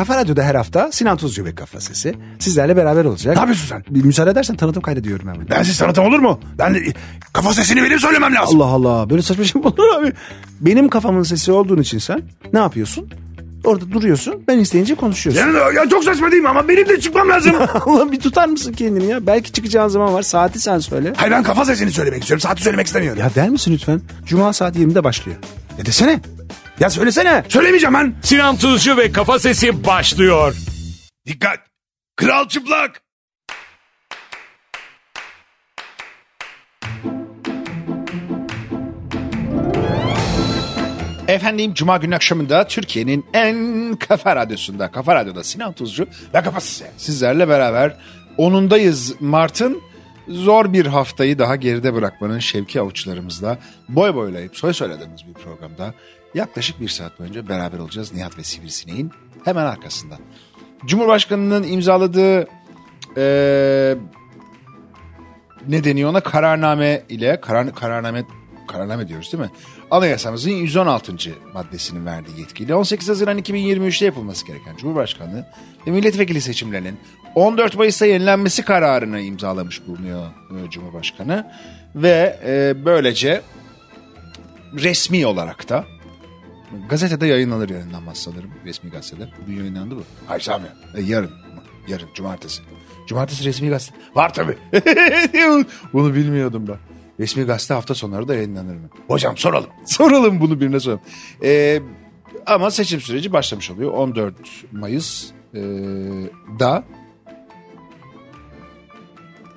Kafa Radyo'da her hafta Sinan Tuzcu ve Kafa Sesi sizlerle beraber olacak. Ne yapıyorsun sen? Bir müsaade edersen tanıtım kaydediyorum hemen. Ben siz tanıtım olur mu? Ben de kafa sesini benim söylemem lazım. Allah Allah böyle saçma şey mi olur abi? Benim kafamın sesi olduğun için sen ne yapıyorsun? Orada duruyorsun ben isteyince konuşuyorsun. Yani, ya çok saçma değil mi ama benim de çıkmam lazım. Allah bir tutar mısın kendini ya? Belki çıkacağın zaman var saati sen söyle. Hayır ben kafa sesini söylemek istiyorum. Saati söylemek istemiyorum. Ya der misin lütfen? Cuma saat 20'de başlıyor. Ya desene. Ya söylesene. Söylemeyeceğim ben. Sinan Tuzcu ve Kafa Sesi başlıyor. Dikkat. Kral çıplak. Efendim Cuma günü akşamında Türkiye'nin en kafa radyosunda, kafa radyoda Sinan Tuzcu Ve kafası. sizlerle beraber 10'undayız Mart'ın. Zor bir haftayı daha geride bırakmanın şevki avuçlarımızla boy boylayıp soy söylediğimiz bir programda yaklaşık bir saat boyunca beraber olacağız Nihat ve Sivrisineğin hemen arkasından. Cumhurbaşkanının imzaladığı eee ne deniyor ona kararname ile karar, kararname kararname diyoruz değil mi? Anayasamızın 116. maddesinin verdiği yetkiyle 18 Haziran 2023'te yapılması gereken Cumhurbaşkanlığı ve milletvekili seçimlerinin 14 Mayıs'ta yenilenmesi kararını imzalamış bulunuyor e, Cumhurbaşkanı ve e, böylece resmi olarak da gazetede yayınlanır yayınlanmaz sanırım resmi gazetede. Bugün yayınlandı bu. Hayır Sami. E, yarın. Yarın cumartesi. Cumartesi resmi gazete. Var tabii. Bunu bilmiyordum ben. Resmi gazete hafta sonları da yayınlanır mı? Hocam soralım. Soralım bunu birine soralım. Ee, ama seçim süreci başlamış oluyor. 14 Mayıs e, da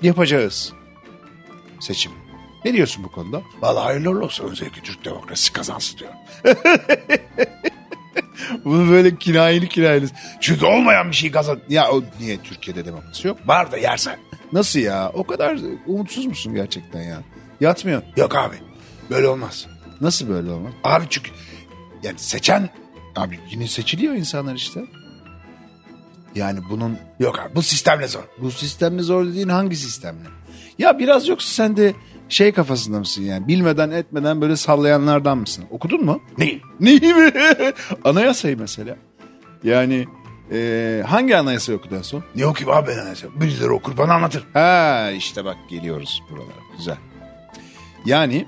yapacağız seçim. Ne diyorsun bu konuda? Vallahi hayırlı olsun. Özellikle Türk demokrasisi kazansın diyorum. Bunu böyle kinayeli kinayeli. Çünkü olmayan bir şey kazan. Ya o niye Türkiye'de demokrasi yok? Var da yersen. Nasıl ya? O kadar umutsuz musun gerçekten ya? Yatmıyor. Yok abi. Böyle olmaz. Nasıl böyle olmaz? Abi çünkü yani seçen Abi yine seçiliyor insanlar işte. Yani bunun yok abi. Bu sistemle zor. bu sistemle zor dediğin hangi sistemle? Ya biraz yoksa sen de şey kafasında mısın yani bilmeden etmeden böyle sallayanlardan mısın? Okudun mu? Neyi? Neyi mi? Anayasayı mesela. Yani e, hangi anayasayı okudun son? Ne okuyayım abi ben anlayacağım. Birileri okur bana anlatır. Ha işte bak geliyoruz buralara. Güzel. Yani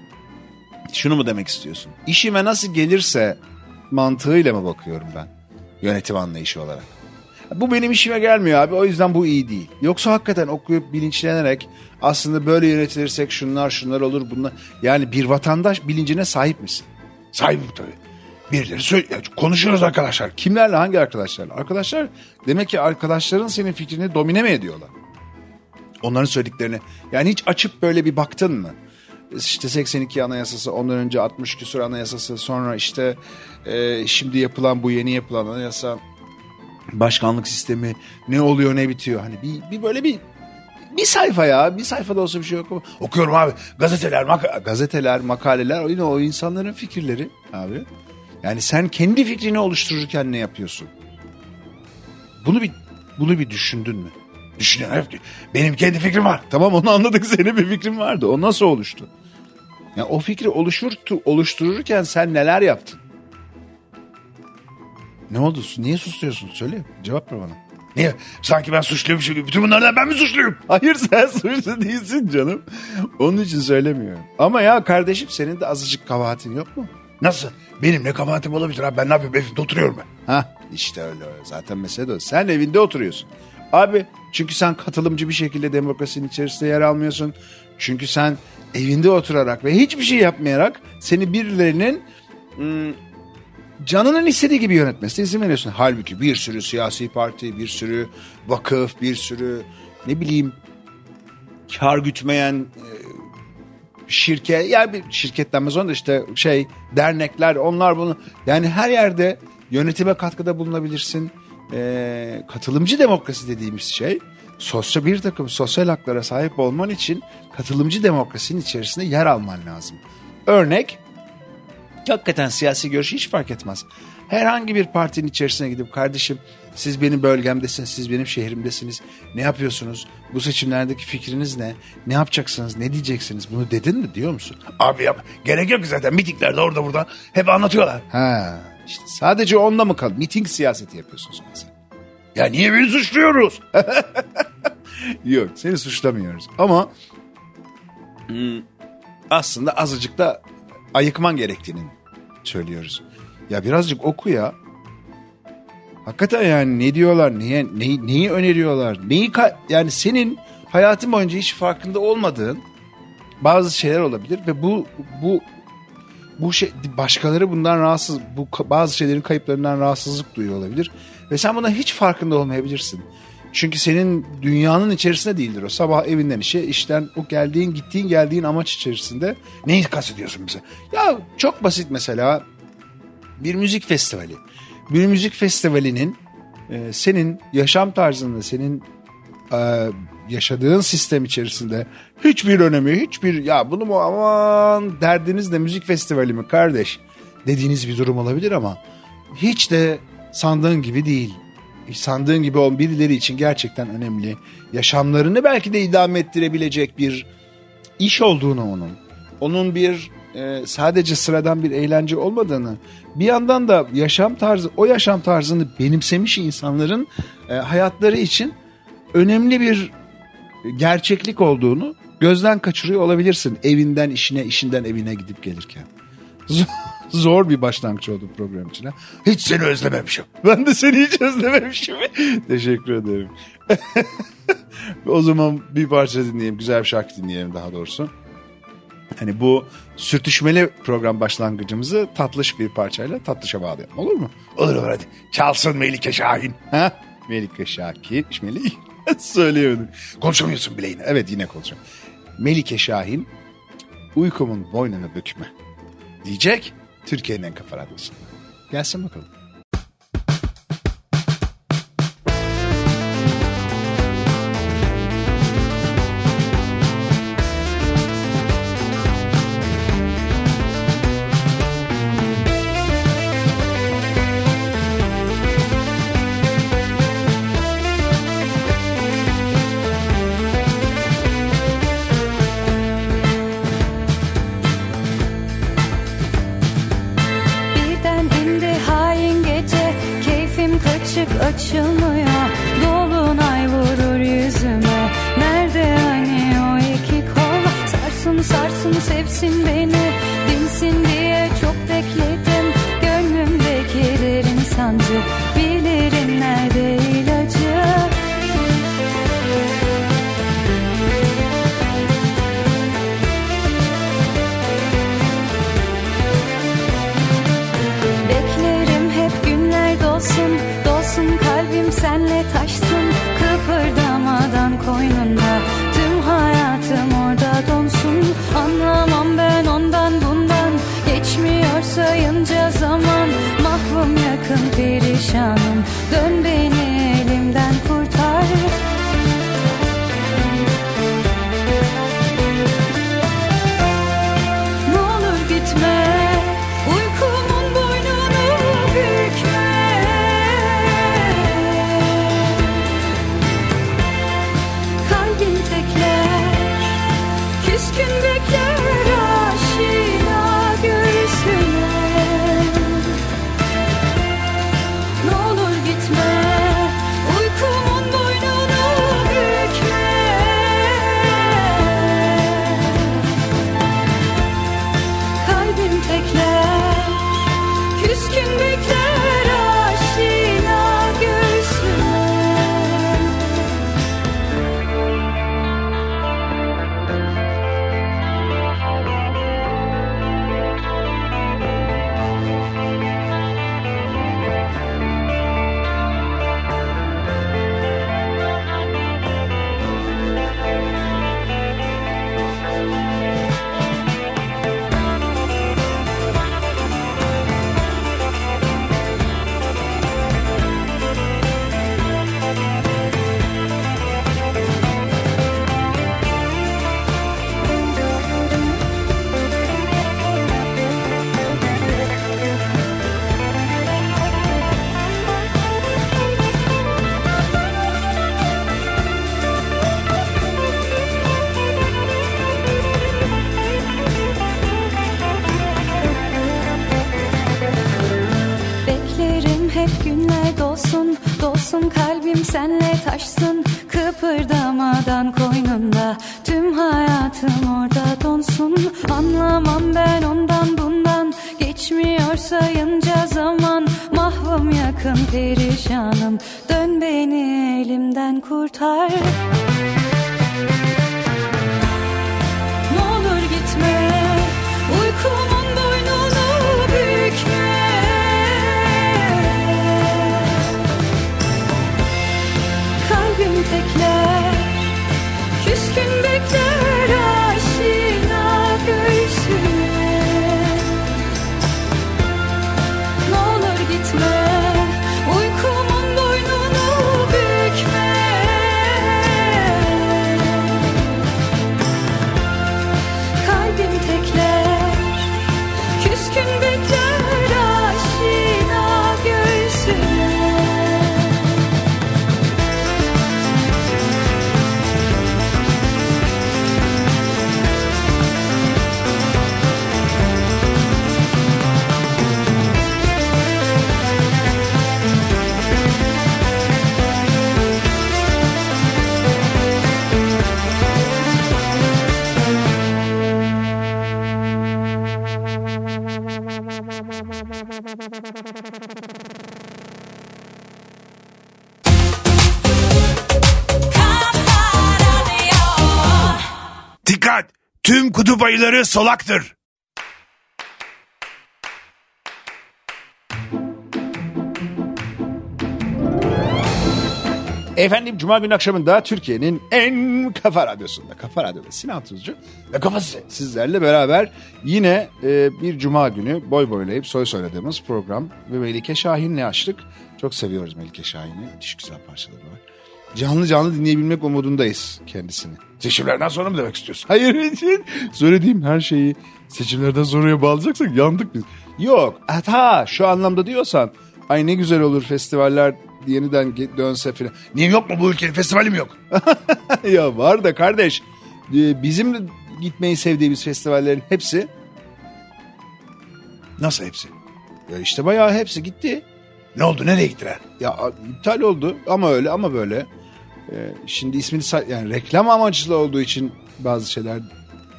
şunu mu demek istiyorsun? İşime nasıl gelirse mantığıyla mı bakıyorum ben? Yönetim anlayışı olarak. Bu benim işime gelmiyor abi o yüzden bu iyi değil. Yoksa hakikaten okuyup bilinçlenerek aslında böyle yönetilirsek şunlar şunlar olur bunlar. Yani bir vatandaş bilincine sahip misin? Sahibim tabii. Birileri söyle ya konuşuyoruz arkadaşlar. Kimlerle hangi arkadaşlarla? Arkadaşlar demek ki arkadaşların senin fikrini domine mi ediyorlar? Onların söylediklerini. Yani hiç açıp böyle bir baktın mı? İşte 82 anayasası, ondan önce 60 küsur anayasası, sonra işte e, şimdi yapılan bu yeni yapılan anayasa, başkanlık sistemi ne oluyor ne bitiyor? Hani bir, bir böyle bir bir sayfa ya bir sayfada olsa bir şey yok Okuyorum abi. Gazeteler, maka gazeteler, makaleler yine o insanların fikirleri abi. Yani sen kendi fikrini oluştururken ne yapıyorsun? Bunu bir bunu bir düşündün mü? düşünüyorum. Hep- Benim kendi fikrim var. Tamam onu anladık senin bir fikrin vardı. O nasıl oluştu? Ya o fikri oluşurtu, oluştururken sen neler yaptın? Ne oldu? Niye susuyorsun? Söyle. Cevap ver bana. Niye? Sanki ben suçluymuşum gibi. Bütün bunlardan ben mi suçluyum? Hayır sen suçlu değilsin canım. Onun için söylemiyorum. Ama ya kardeşim senin de azıcık kabahatin yok mu? Nasıl? Benim ne kabahatim olabilir abi? Ben ne yapayım? Evimde oturuyorum ben. Ha işte öyle. Zaten mesele o. Sen evinde oturuyorsun. Abi çünkü sen katılımcı bir şekilde demokrasinin içerisinde yer almıyorsun. Çünkü sen evinde oturarak ve hiçbir şey yapmayarak seni birilerinin ım, canının istediği gibi yönetmesine izin veriyorsun. Halbuki bir sürü siyasi parti, bir sürü vakıf, bir sürü ne bileyim kar gütmeyen e, şirket yani bir şirketten sonra işte şey dernekler onlar bunu yani her yerde yönetime katkıda bulunabilirsin. Ee, katılımcı demokrasi dediğimiz şey sosyal bir takım sosyal haklara sahip olman için katılımcı demokrasinin içerisinde yer alman lazım. Örnek hakikaten siyasi görüş hiç fark etmez. Herhangi bir partinin içerisine gidip kardeşim siz benim bölgemdesiniz, siz benim şehrimdesiniz. Ne yapıyorsunuz? Bu seçimlerdeki fikriniz ne? Ne yapacaksınız? Ne diyeceksiniz? Bunu dedin mi diyor musun? Abi yap. Gerek yok ki zaten. Mitinglerde orada burada hep anlatıyorlar. Ha işte sadece onda mı kal? Miting siyaseti yapıyorsun sonra sen. Ya niye beni suçluyoruz? Yok seni suçlamıyoruz ama hmm, aslında azıcık da ayıkman gerektiğini söylüyoruz. Ya birazcık oku ya. Hakikaten yani ne diyorlar, niye, neyi, neyi öneriyorlar, neyi yani senin hayatın boyunca hiç farkında olmadığın bazı şeyler olabilir ve bu bu bu şey başkaları bundan rahatsız bu bazı şeylerin kayıplarından rahatsızlık duyuyor olabilir ve sen buna hiç farkında olmayabilirsin. Çünkü senin dünyanın içerisinde değildir o. Sabah evinden işe, işten o geldiğin, gittiğin, geldiğin amaç içerisinde. Neyi kastediyorsun bize? Ya çok basit mesela bir müzik festivali. Bir müzik festivalinin e, senin yaşam tarzında, senin e, yaşadığın sistem içerisinde hiçbir önemi, hiçbir ya bunu mu aman derdiniz de müzik festivali mi kardeş dediğiniz bir durum olabilir ama hiç de sandığın gibi değil. Sandığın gibi olan birileri için gerçekten önemli. Yaşamlarını belki de idame ettirebilecek bir iş olduğunu onun. Onun bir e, sadece sıradan bir eğlence olmadığını bir yandan da yaşam tarzı o yaşam tarzını benimsemiş insanların e, hayatları için önemli bir gerçeklik olduğunu gözden kaçırıyor olabilirsin evinden işine işinden evine gidip gelirken. Zor, bir başlangıç oldu program için. Hiç seni özlememişim. Ben de seni hiç özlememişim. Teşekkür ederim. o zaman bir parça dinleyelim. Güzel bir şarkı dinleyelim daha doğrusu. Hani bu sürtüşmeli program başlangıcımızı tatlış bir parçayla tatlışa bağlayalım. Olur mu? Olur olur hadi. Çalsın Melike Şahin. Ha? Melike Şakir. Melike. Söyleyemedim. Konuşamıyorsun bile. Evet yine konuşacağım. Melike Şahin uykumun boynunu bükme diyecek Türkiye'nin en kafa radyosunda. Gelsin bakalım. Ayıları solaktır. Efendim Cuma günü akşamında Türkiye'nin en kafa radyosunda, kafa radyoda Sinan Tuzcu ve kafası sizlerle beraber yine e, bir Cuma günü boy boylayıp soy soyladığımız program ve Melike Şahin'le açtık. Çok seviyoruz Melike Şahin'i. Müthiş güzel parçaları var. Canlı canlı dinleyebilmek umudundayız kendisini. Seçimlerden sonra mı demek istiyorsun? Hayır için söylediğim her şeyi seçimlerden sonraya bağlayacaksak yandık biz. Yok ha şu anlamda diyorsan ay ne güzel olur festivaller yeniden dönse filan. Niye yok mu bu ülkenin festivali mi yok? ya var da kardeş e, bizim gitmeyi sevdiğimiz festivallerin hepsi Nasıl hepsi? ya işte bayağı hepsi gitti. Ne oldu nereye gittiler? Ya iptal oldu ama öyle ama böyle. E, şimdi ismini say- yani reklam amaçlı olduğu için bazı şeyler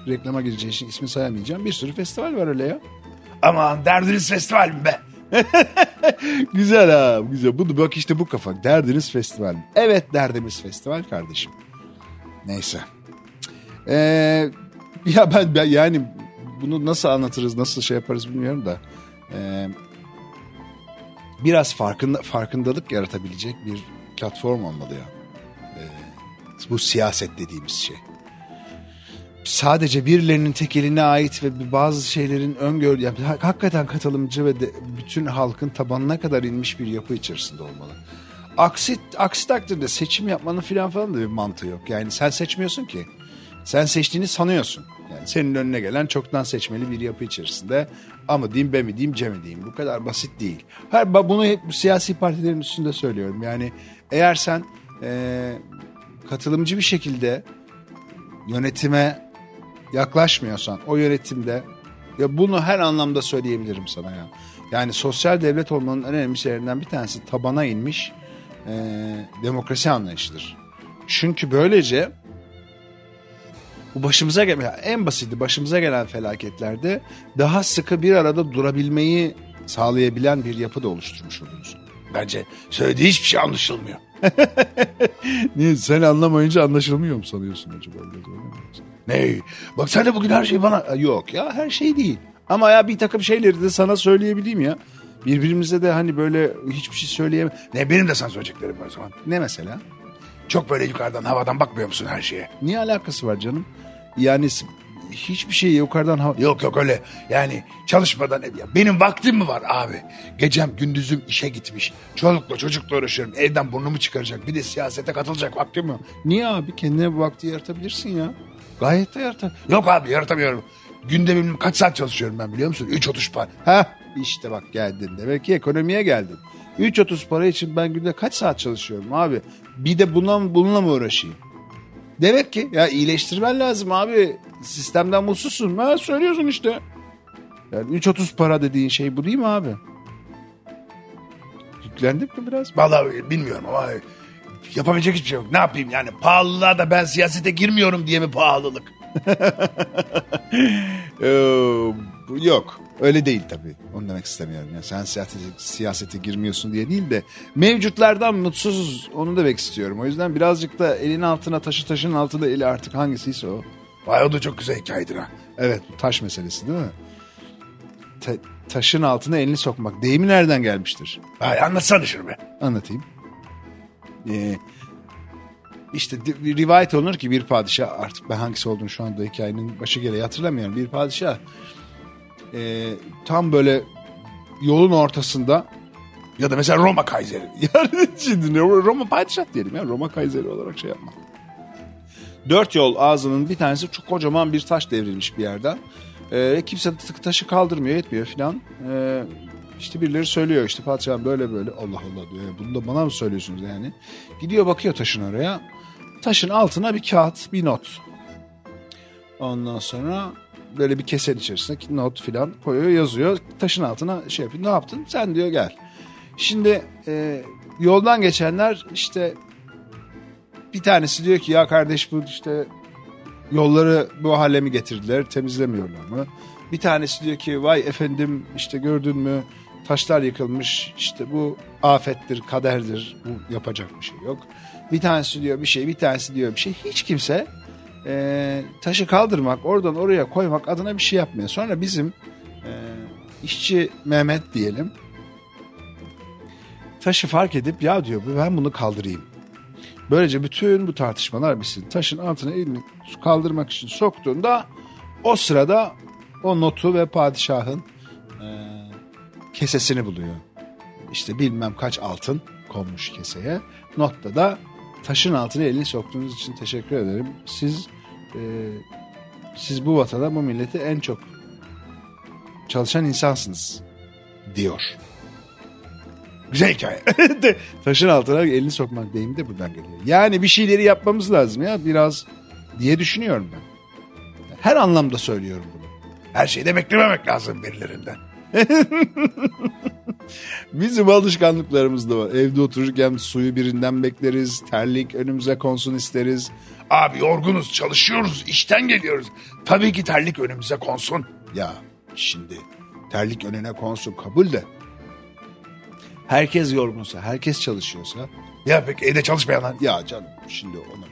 reklama gireceği için ismini sayamayacağım. Bir sürü festival var öyle ya. Aman derdiniz festival mi be? Güzel ha güzel. Bu bak işte bu kafa. Derdiniz festival. mi? Evet derdimiz festival kardeşim. Neyse. Ee, ya ben, ben yani bunu nasıl anlatırız nasıl şey yaparız bilmiyorum da. Ee, biraz farkında, farkındalık yaratabilecek bir platform olmalı ya. Bu siyaset dediğimiz şey sadece birilerinin tek eline ait ve bazı şeylerin öngör yani ha- hakikaten katılımcı ve de, bütün halkın tabanına kadar inmiş bir yapı içerisinde olmalı. Aksi aksi takdirde seçim yapmanın filan falan da bir mantığı yok. Yani sen seçmiyorsun ki. Sen seçtiğini sanıyorsun. Yani senin önüne gelen çoktan seçmeli bir yapı içerisinde. Ama diyeyim be mi diyeyim ce mi diyeyim. Bu kadar basit değil. Her, bunu hep siyasi partilerin üstünde söylüyorum. Yani eğer sen eee, katılımcı bir şekilde yönetime yaklaşmıyorsan o yönetimde ya bunu her anlamda söyleyebilirim sana ya. Yani sosyal devlet olmanın en önemli şeylerinden bir tanesi tabana inmiş e, demokrasi anlayışıdır. Çünkü böylece bu başımıza gelen en basiti başımıza gelen felaketlerde daha sıkı bir arada durabilmeyi sağlayabilen bir yapı da oluşturmuş oluyorsun. Bence söylediği hiçbir şey anlaşılmıyor. Niye sen anlamayınca anlaşılmıyor mu sanıyorsun acaba? Ne? Bak sen de bugün her şeyi bana... Yok ya her şey değil. Ama ya bir takım şeyleri de sana söyleyebileyim ya. Birbirimize de hani böyle hiçbir şey söyleyemem. Ne benim de sana söyleyeceklerim o zaman. Ne mesela? Çok böyle yukarıdan havadan bakmıyor musun her şeye? Niye alakası var canım? Yani hiçbir şey yukarıdan hava... Yok yok öyle. Yani çalışmadan ev ya. Benim vaktim mi var abi? Gecem gündüzüm işe gitmiş. Çolukla çocukla uğraşıyorum. Evden burnumu çıkaracak. Bir de siyasete katılacak vaktim yok. Niye abi kendine bu vakti yaratabilirsin ya? Gayet de yarat. Yok abi yaratamıyorum. Günde bilmem kaç saat çalışıyorum ben biliyor musun? 3.30 para. Heh işte bak geldin. Demek ki ekonomiye geldin. 3.30 para için ben günde kaç saat çalışıyorum abi? Bir de bununla, bununla mı uğraşayım? Demek ki ya iyileştirmen lazım abi. Sistemden mutsuzsun. Ha, söylüyorsun işte. Yani 3.30 para dediğin şey bu değil mi abi? Yüklendik mi biraz? Vallahi bilmiyorum ama yapabilecek hiçbir şey yok. Ne yapayım yani pahalılığa da ben siyasete girmiyorum diye mi pahalılık? Ee, yok. Öyle değil tabii. Onu demek istemiyorum. Yani sen siyasete, siyasete girmiyorsun diye değil de mevcutlardan mutsuzuz. Onu demek istiyorum. O yüzden birazcık da elin altına taşı taşın altında eli artık hangisiyse o. Vay o da çok güzel hikayedir ha. Evet taş meselesi değil mi? Ta- taşın altına elini sokmak. Deyimi nereden gelmiştir? Vay anlatsana şunu be. Anlatayım. Ee, işte rivayet olunur ki bir padişah artık ben hangisi olduğunu şu anda hikayenin başı gereği hatırlamıyorum. Bir padişah e, tam böyle yolun ortasında Ya da mesela Roma Kayseri. yani şimdi Roma padişah diyelim ya Roma Kayseri olarak şey yapma. Dört yol ağzının bir tanesi çok kocaman bir taş devrilmiş bir yerden. Ee, kimse taşı kaldırmıyor etmiyor filan. Ee, işte birileri söylüyor işte padişahım böyle böyle Allah Allah diyor. Bunu da bana mı söylüyorsunuz yani? Gidiyor bakıyor taşın oraya. Taşın altına bir kağıt bir not. Ondan sonra böyle bir keser içerisinde not filan koyuyor yazıyor. Taşın altına şey yapıyor. Ne yaptın? Sen diyor gel. Şimdi e, yoldan geçenler işte bir tanesi diyor ki ya kardeş bu işte yolları bu hale mi getirdiler temizlemiyorlar mı? Bir tanesi diyor ki vay efendim işte gördün mü taşlar yıkılmış işte bu afettir kaderdir bu yapacak bir şey yok. Bir tanesi diyor bir şey bir tanesi diyor bir şey hiç kimse e, taşı kaldırmak oradan oraya koymak adına bir şey yapmıyor. Sonra bizim e, işçi Mehmet diyelim taşı fark edip ya diyor ben bunu kaldırayım. Böylece bütün bu tartışmalar bitsin. Taşın altına elini kaldırmak için soktuğunda o sırada o notu ve padişahın e, kesesini buluyor. İşte bilmem kaç altın konmuş keseye. Notta da taşın altına elini soktuğunuz için teşekkür ederim. Siz e, siz bu vatana bu millete en çok çalışan insansınız diyor. Güzel hikaye. taşın altına elini sokmak deyimi de buradan geliyor. Yani bir şeyleri yapmamız lazım ya biraz diye düşünüyorum ben. Her anlamda söylüyorum bunu. Her şeyi de beklememek lazım birilerinden. Bizim alışkanlıklarımız da var. Evde otururken suyu birinden bekleriz. Terlik önümüze konsun isteriz. Abi yorgunuz çalışıyoruz işten geliyoruz. Tabii ki terlik önümüze konsun. Ya şimdi terlik önüne konsun kabul de. Herkes yorgunsa, herkes çalışıyorsa Ya peki evde çalışmayanlar Ya canım şimdi onu.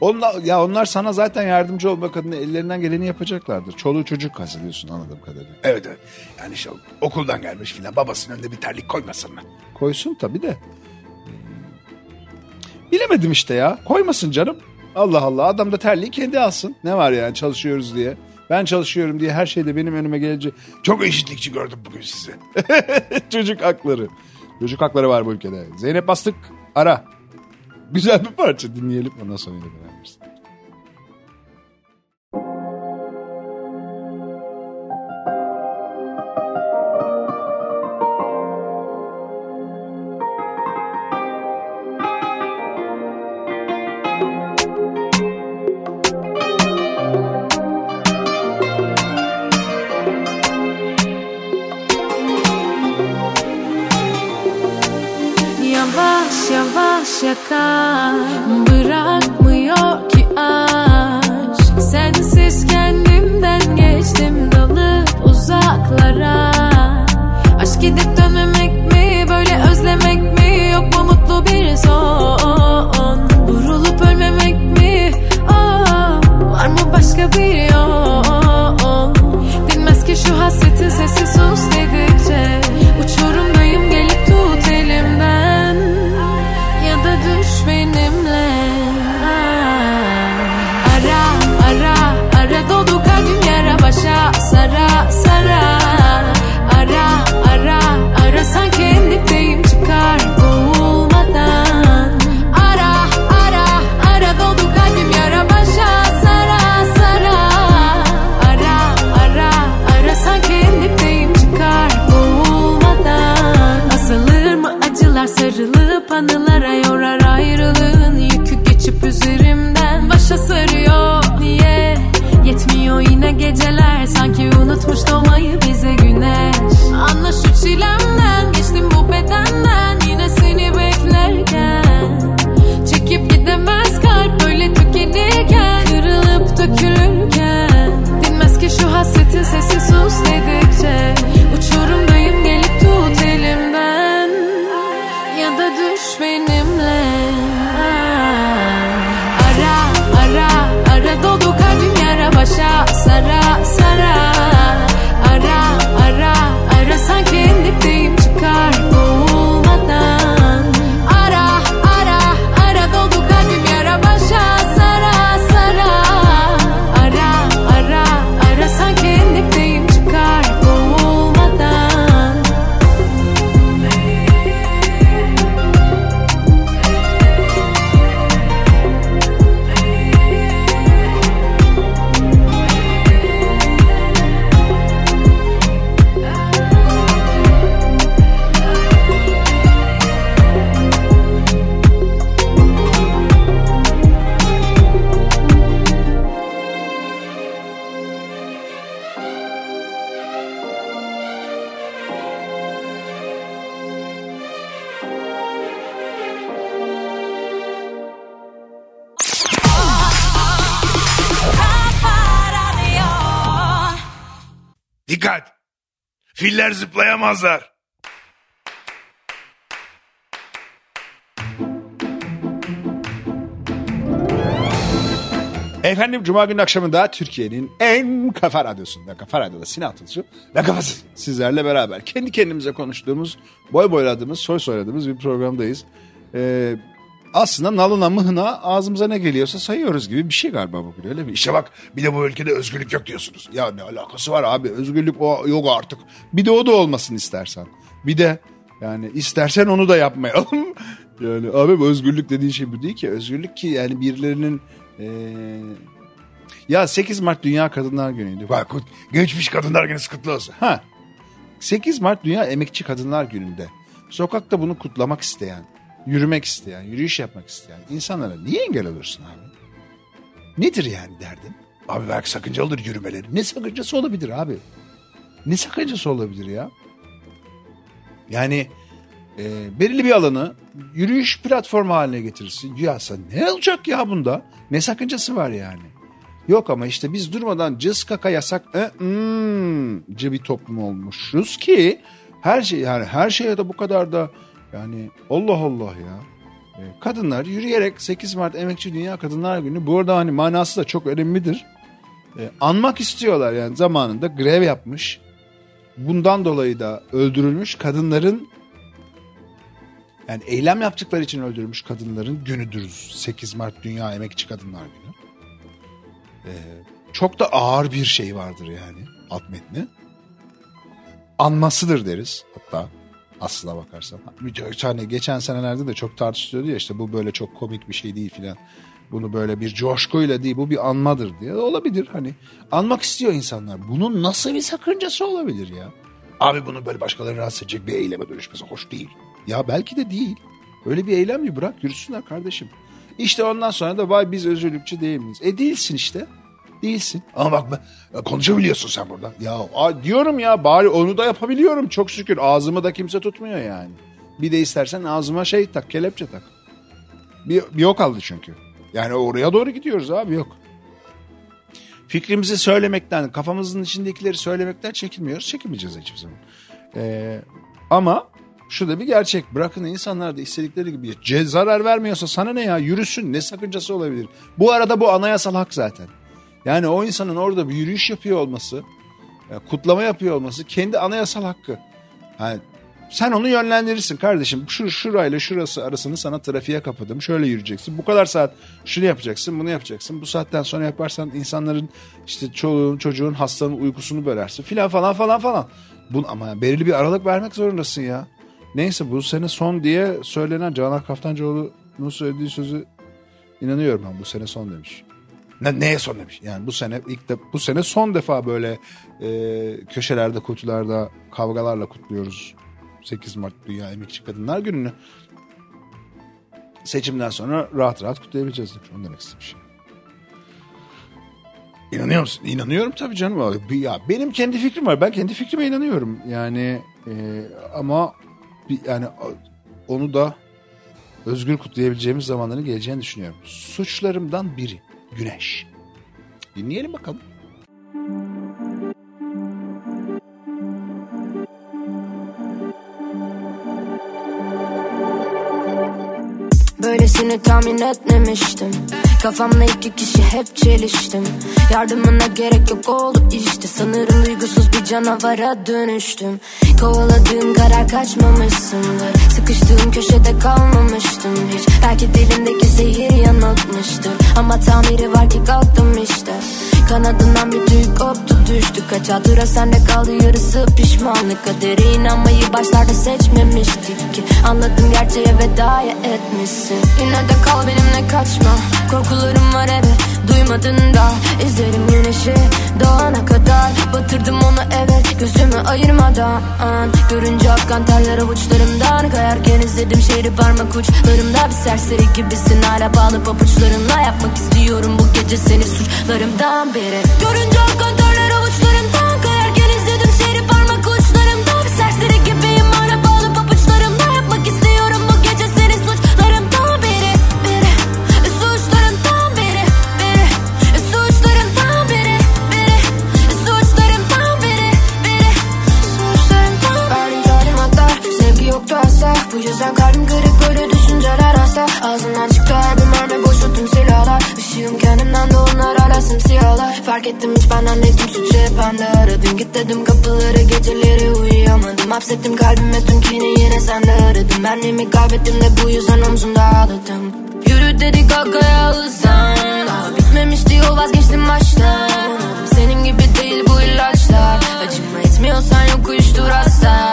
Onlar, ya onlar sana zaten yardımcı olmak adına ellerinden geleni yapacaklardır. Çoluğu çocuk kastediyorsun anladığım kadarıyla. Evet evet. Yani işte okuldan gelmiş filan babasının önünde bir terlik koymasın mı? Koysun tabii de. Bilemedim işte ya. Koymasın canım. Allah Allah adam da terliği kendi alsın. Ne var yani çalışıyoruz diye. Ben çalışıyorum diye her şeyde benim önüme gelecek. Çok eşitlikçi gördüm bugün sizi. Çocuk hakları. Çocuk hakları var bu ülkede. Zeynep Bastık ara. Güzel bir parça dinleyelim ondan sonra yine beraberiz. Filler zıplayamazlar. Efendim Cuma günü akşamında Türkiye'nin en kafa radyosunda, kafa radyoda Sinan Tuzcu ve kafası sizlerle beraber kendi kendimize konuştuğumuz, boy boyladığımız, soy soyladığımız bir programdayız. Ee, aslında nalına mıhına ağzımıza ne geliyorsa sayıyoruz gibi bir şey galiba bugün öyle mi? İşte bak bir de bu ülkede özgürlük yok diyorsunuz. Ya ne alakası var abi özgürlük o yok artık. Bir de o da olmasın istersen. Bir de yani istersen onu da yapmayalım. yani abi özgürlük dediğin şey bu değil ki. Özgürlük ki yani birilerinin eee, ya 8 Mart Dünya Kadınlar Günü'ydü. Bak geçmiş kadınlar günü kutlu olsun. Ha. 8 Mart Dünya Emekçi Kadınlar Günü'nde sokakta bunu kutlamak isteyen, yürümek isteyen, yürüyüş yapmak isteyen insanlara niye engel olursun abi? Nedir yani derdin? Abi belki sakıncalıdır yürümeleri. Ne sakıncası olabilir abi? Ne sakıncası olabilir ya? Yani e, belirli bir alanı yürüyüş platformu haline getirirsin. Ya ne olacak ya bunda? Ne sakıncası var yani? Yok ama işte biz durmadan cız kaka yasak e, hmm, bir toplum olmuşuz ki her şey yani her şeye de bu kadar da yani Allah Allah ya. E, kadınlar yürüyerek 8 Mart Emekçi Dünya Kadınlar Günü bu arada hani manası da çok önemlidir. E, anmak istiyorlar yani zamanında grev yapmış. Bundan dolayı da öldürülmüş kadınların yani eylem yaptıkları için öldürülmüş kadınların günüdür 8 Mart Dünya Emekçi Kadınlar Günü. E, çok da ağır bir şey vardır yani alt metni. Anmasıdır deriz hatta aslına bakarsan. Hani geçen senelerde de çok tartışılıyordu ya işte bu böyle çok komik bir şey değil filan. Bunu böyle bir coşkuyla değil bu bir anmadır diye olabilir hani. Anmak istiyor insanlar. Bunun nasıl bir sakıncası olabilir ya? Abi bunu böyle başkalarını rahatsız edecek bir eyleme dönüşmesi hoş değil. Ya belki de değil. Öyle bir eylem mi bırak yürüsünler kardeşim. İşte ondan sonra da vay biz özgürlükçü değil miyiz? E değilsin işte. Değilsin. Ama bak ben- konuşabiliyorsun sen burada. Ya a- diyorum ya bari onu da yapabiliyorum çok şükür. Ağzımı da kimse tutmuyor yani. Bir de istersen ağzıma şey tak kelepçe tak. Bir, bir yok aldı çünkü. Yani oraya doğru gidiyoruz abi yok. Fikrimizi söylemekten, kafamızın içindekileri söylemekten çekinmiyoruz. Çekinmeyeceğiz hiçbir zaman. Ee, ama şu da bir gerçek. Bırakın insanlar da istedikleri gibi ce- zarar vermiyorsa sana ne ya yürüsün ne sakıncası olabilir. Bu arada bu anayasal hak zaten. Yani o insanın orada bir yürüyüş yapıyor olması, ya kutlama yapıyor olması kendi anayasal hakkı. Yani sen onu yönlendirirsin kardeşim. Şu şurayla şurası arasını sana trafiğe kapadım. Şöyle yürüyeceksin. Bu kadar saat şunu yapacaksın, bunu yapacaksın. Bu saatten sonra yaparsan insanların işte çoluğun, çocuğun, hastanın uykusunu bölersin filan falan falan falan. Bunu ama belirli bir aralık vermek zorundasın ya. Neyse bu sene son diye söylenen Canan Kaftancıoğlu'nun söylediği sözü inanıyorum ben bu sene son demiş. Ne, neye son demiş? Yani bu sene ilk de bu sene son defa böyle e, köşelerde, kutularda kavgalarla kutluyoruz 8 Mart Dünya Emekçi Kadınlar Günü'nü. Seçimden sonra rahat rahat kutlayabileceğiz demiş. Onu demek istemiş. İnanıyor musun? İnanıyorum tabii canım. Ya benim kendi fikrim var. Ben kendi fikrime inanıyorum. Yani e, ama bir, yani onu da özgür kutlayabileceğimiz zamanların geleceğini düşünüyorum. Suçlarımdan biri güneş. Dinleyelim bakalım. Böylesini tahmin etmemiştim. Kafamla iki kişi hep çeliştim. Yardımına gerek yok oldu işte. Sanırım duygusuz bir canavara dönüştüm. Kovaladığım karar kaçmamışsındır. Sıkıştığım köşede kalmamıştım hiç. Belki dilimdeki zehir yanıltmıştır. Ama tamiri var ki kalktım işte Kanadından bir tüy koptu düştü. Kaç hatıra sende kaldı yarısı pişmanlık. Kadere inanmayı başlarda seçmemiştik ki. Anladım gerçeğe vedaya etmişsin. Yine de kal benimle kaçma. Korkularım var evet duymadın da İzlerim güneşi doğana kadar Batırdım onu evet gözümü ayırmadan Görünce akkan terler avuçlarımdan Kayarken izledim şehri parmak uçlarımda Bir serseri gibisin hala bağlı papuçlarınla Yapmak istiyorum bu gece seni suçlarımdan beri Görünce akkan terler Bu yüzden kalbim kırık böyle düşünceler hasta Ağzından çıktı her bir mermi boşalttım silahlar. Işığım kendimden de onlar hala simsiyahlar Fark ettim hiç benden tüm suçu hep bende. Aradım git dedim kapıları geceleri uyuyamadım. Hapsettim kalbime tüm kini yine sende aradım Benliğimi kaybettim de bu yüzden omzumda ağladım. Yürü dedi kakaya hızlan Daha bitmemişti yol vazgeçtim baştan. Senin gibi değil bu ilaçlar. Acıma etmiyorsan yok uyuştur hasta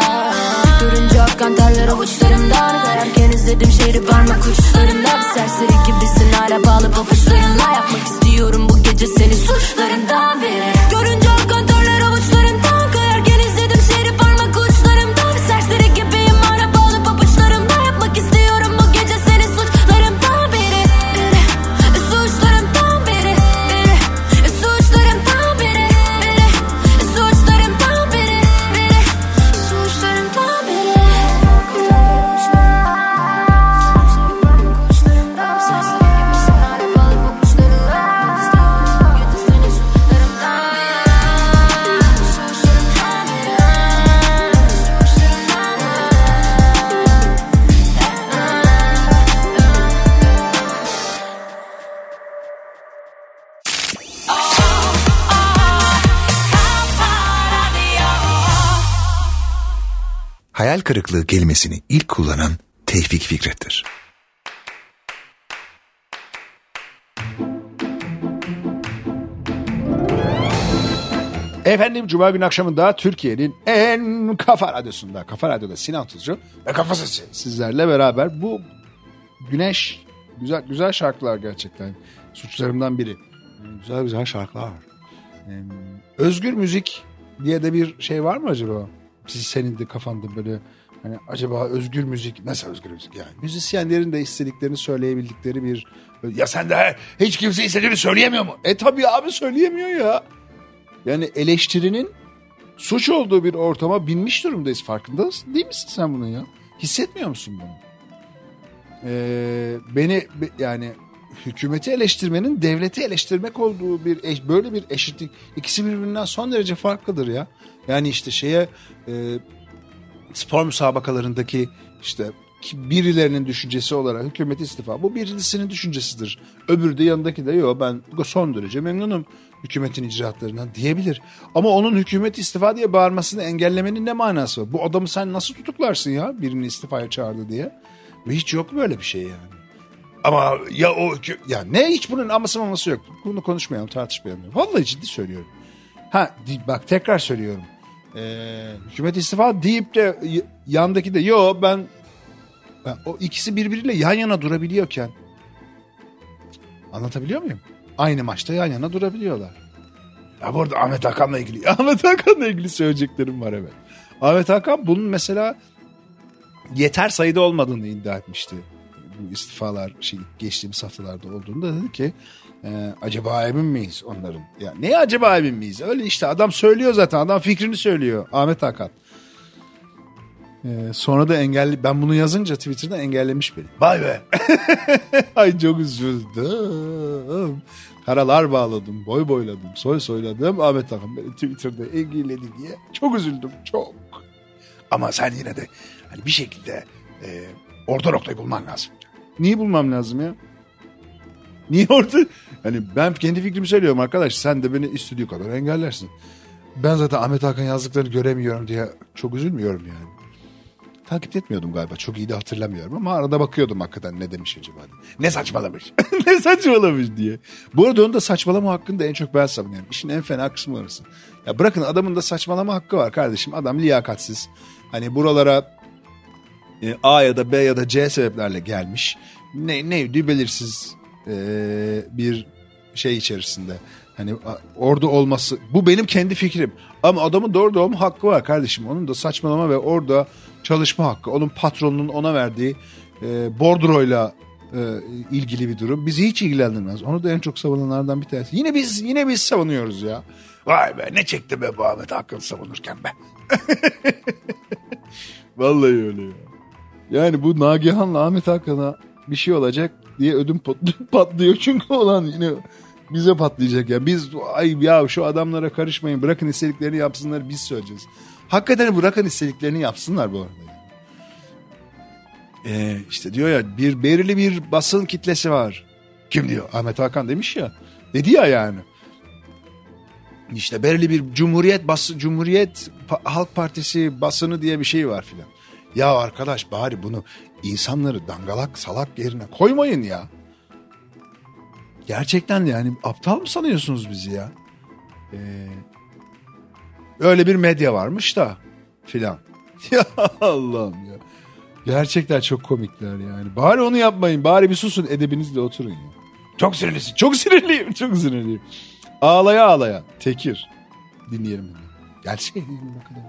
Görünce akkan terler avuçlarımdan Kayarken izledim şehri parmak uçlarımda Bir serseri gibisin hala bağlı papuçlarınla Yapmak istiyorum bu gece seni suçlarından biri. Görünce kırıklığı kelimesini ilk kullanan Tevfik Fikret'tir. Efendim Cuma günü akşamında Türkiye'nin en kafa radyosunda, kafa radyoda Sinan Tuzcu Ve kafa sesi. sizlerle beraber bu güneş güzel güzel şarkılar gerçekten suçlarımdan biri. Güzel güzel şarkılar. Özgür müzik diye de bir şey var mı acaba? Senin de kafanda böyle hani acaba özgür müzik Nasıl özgür müzik yani? müzisyenlerin de istediklerini söyleyebildikleri bir Ya sen de hiç kimse istediğini söyleyemiyor mu? E tabii abi söyleyemiyor ya. Yani eleştirinin suç olduğu bir ortama binmiş durumdayız. Farkında mısın? Değil misin sen bunun ya? Hissetmiyor musun bunu? Ee, beni be- yani hükümeti eleştirmenin devleti eleştirmek olduğu bir eş- böyle bir eşitlik ikisi birbirinden son derece farklıdır ya. Yani işte şeye e, spor müsabakalarındaki işte birilerinin düşüncesi olarak hükümet istifa. Bu birincisinin düşüncesidir. Öbürü de yanındaki de yok ben son derece memnunum hükümetin icraatlarından diyebilir. Ama onun hükümet istifa diye bağırmasını engellemenin ne manası var? Bu adamı sen nasıl tutuklarsın ya birini istifaya çağırdı diye? Ve hiç yok böyle bir şey yani. Ama ya o Ya ne hiç bunun aması maması yok. Bunu konuşmayalım tartışmayalım. Vallahi ciddi söylüyorum. Ha bak tekrar söylüyorum. Ee, hükümet istifa deyip de yandaki de yo ben, ben o ikisi birbiriyle yan yana durabiliyorken anlatabiliyor muyum? Aynı maçta yan yana durabiliyorlar. Ya bu arada Ahmet Hakan'la ilgili. Ahmet Hakan'la ilgili söyleyeceklerim var evet. Ahmet Hakan bunun mesela yeter sayıda olmadığını iddia etmişti. Bu istifalar şey, geçtiğimiz haftalarda olduğunda dedi ki e, acaba emin miyiz onların? Ya ne acaba emin miyiz? Öyle işte adam söylüyor zaten adam fikrini söylüyor Ahmet Hakan. E, sonra da engelli ben bunu yazınca Twitter'da engellemiş beni. Vay be. Ay çok üzüldüm. Karalar bağladım, boy boyladım, soy soyladım. Ahmet Hakan beni Twitter'da engelledi diye çok üzüldüm, çok. Ama sen yine de hani bir şekilde e, orta noktayı bulman lazım. Niye bulmam lazım ya? Niye orada? Hani ben kendi fikrimi söylüyorum arkadaş. Sen de beni istediği kadar engellersin. Ben zaten Ahmet Hakan yazdıklarını göremiyorum diye çok üzülmüyorum yani. Takip etmiyordum galiba. Çok iyi de hatırlamıyorum ama arada bakıyordum hakikaten ne demiş acaba. Ne saçmalamış. ne saçmalamış diye. Bu arada onu da saçmalama hakkında en çok ben savunuyorum. İşin en fena kısmı orası. Ya bırakın adamın da saçmalama hakkı var kardeşim. Adam liyakatsiz. Hani buralara e, A ya da B ya da C sebeplerle gelmiş. Ne neydi belirsiz e, bir şey içerisinde. Hani orada olması bu benim kendi fikrim. Ama adamın da orada olma hakkı var kardeşim. Onun da saçmalama ve orada çalışma hakkı. Onun patronunun ona verdiği e, bordroyla e, ilgili bir durum. Bizi hiç ilgilendirmez. Onu da en çok savunanlardan bir tanesi. Yine biz yine biz savunuyoruz ya. Vay be ne çekti be bu Ahmet Hakan savunurken be. Vallahi öyle ya. Yani bu Nagihan'la Ahmet Hakan'a bir şey olacak diye ödüm pat- patlıyor. Çünkü olan yine bize patlayacak ya. Biz ay ya şu adamlara karışmayın bırakın istediklerini yapsınlar biz söyleyeceğiz. Hakikaten bırakın istediklerini yapsınlar bu arada. Ee, işte diyor ya bir belirli bir basın kitlesi var. Kim diyor? Ahmet Hakan demiş ya. Dedi ya yani. İşte belirli bir Cumhuriyet bası, Cumhuriyet Halk Partisi basını diye bir şey var filan. Ya arkadaş bari bunu insanları dangalak salak yerine koymayın ya. Gerçekten yani aptal mı sanıyorsunuz bizi ya? Ee, öyle bir medya varmış da filan. Ya Allah'ım ya. Gerçekten çok komikler yani. Bari onu yapmayın. Bari bir susun edebinizle oturun ya. Çok sinirlisin. Çok sinirliyim. Çok sinirliyim. Ağlaya ağlaya. Tekir. Dinleyelim. Gerçek bakalım.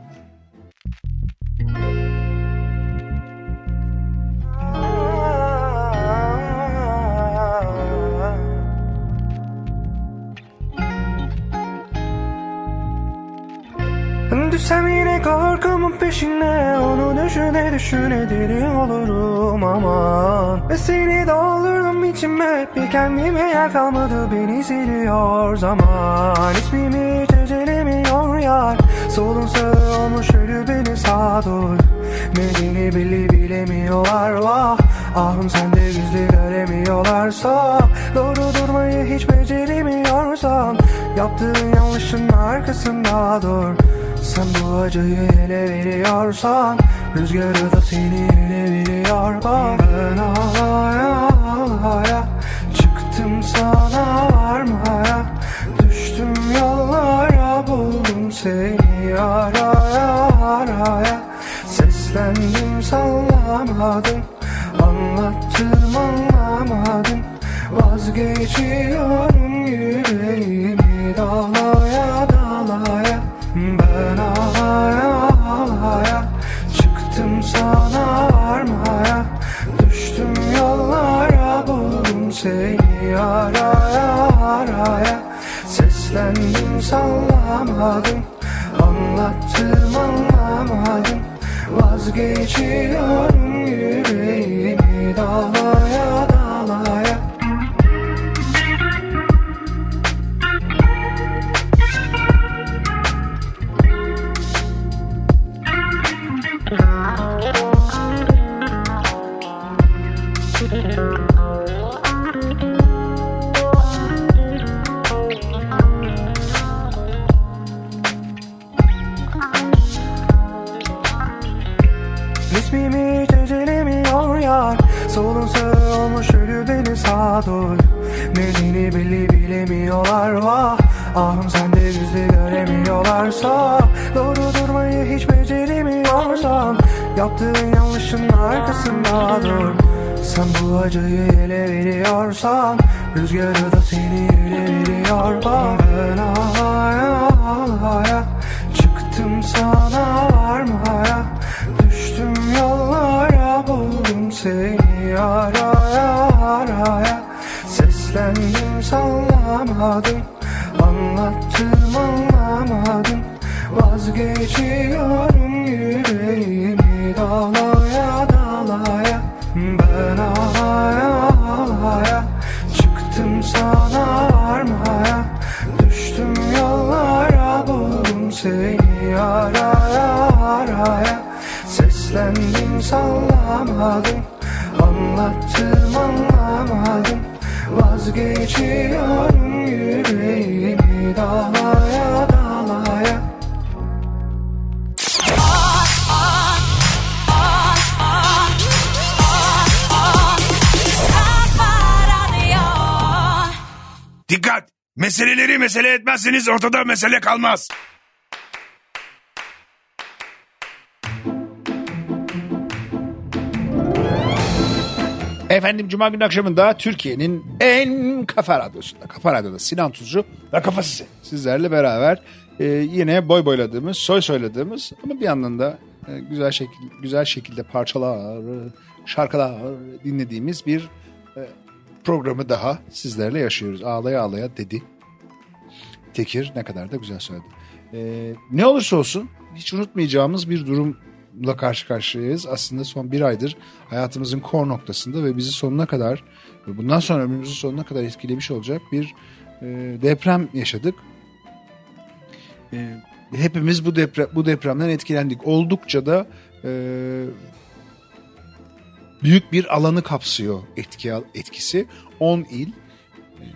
Düşsem yine korkumun peşine. Onu düşüne düşüne deli olurum aman. Ve seni doldurdum içime. Bir kendime yer kalmadı. Beni siliyor zaman. İsmimi hiç ecelemiyor yar. Solun sağı olmuş ölü beni sağdur. Nedeni belli bilemiyorlar. Vah! Ahım sende gizli göremiyorlarsa. Doğru durmayı hiç beceremiyorsan Yaptığın yanlışın arkasında dur sen bu acıyı ele veriyorsan Rüzgarı da seni ele veriyor. Bak Ben ağlaya ağlaya Çıktım sana varmaya Düştüm yollara buldum seni araya araya. Seslendim sallamadım Anlattım anlamadım. Vazgeçiyorum yüreğimi dalaya dalaya Ben ağlaya ağlaya Çıktım sana varmaya Düştüm yollara buldum seni araya araya. Seslendim sallamadım Anlattım anlamadım. Vazgeçiyorum yüreğimi dalaya dalaya Solun olmuş ölü beni sağdur Nedeni belli bilemiyorlar vah. Ahım sende yüzü göremiyorlarsa. Doğru durmayı hiç beceremiyorsan. Yaptığın yanlışın arkasında dur Sen bu acıyı ele veriyorsan Rüzgarı da seni ele veriyor. Bak Ben ağlaya ağlaya Çıktım sana varmaya Düştüm yollara buldum seni araya araya Seslendim sallamadım. Anlattım anlamadım. Vazgeçiyorum yüreğimi dalaya dalaya. Ben ağlaya ağlaya. Çıktım sana varmaya. Düştüm yollara buldum seni araya araya. Seslendim sallamadım Anlattım anlamadım Vazgeçiyorum yüreğimi dalaya dalaya Dikkat! Meseleleri mesele etmezseniz ortada mesele kalmaz. Efendim Cuma günü akşamında Türkiye'nin en kafa radyosunda, kafa radyoda Sinan Tuzcu Ve kafası. sizlerle beraber e, yine boy boyladığımız, soy soyladığımız ama bir yandan da e, güzel şekil, güzel şekilde parçalar, şarkılar dinlediğimiz bir e, programı daha sizlerle yaşıyoruz. Ağlaya ağlaya dedi. Tekir ne kadar da güzel söyledi. E, ne olursa olsun hiç unutmayacağımız bir durumla karşı karşıyayız. Aslında son bir aydır hayatımızın kor noktasında ve bizi sonuna kadar ve bundan sonra ömrümüzün sonuna kadar etkilemiş olacak bir e, deprem yaşadık. E, hepimiz bu deprem bu depremden etkilendik. Oldukça da e, büyük bir alanı kapsıyor etki etkisi. 10 il E,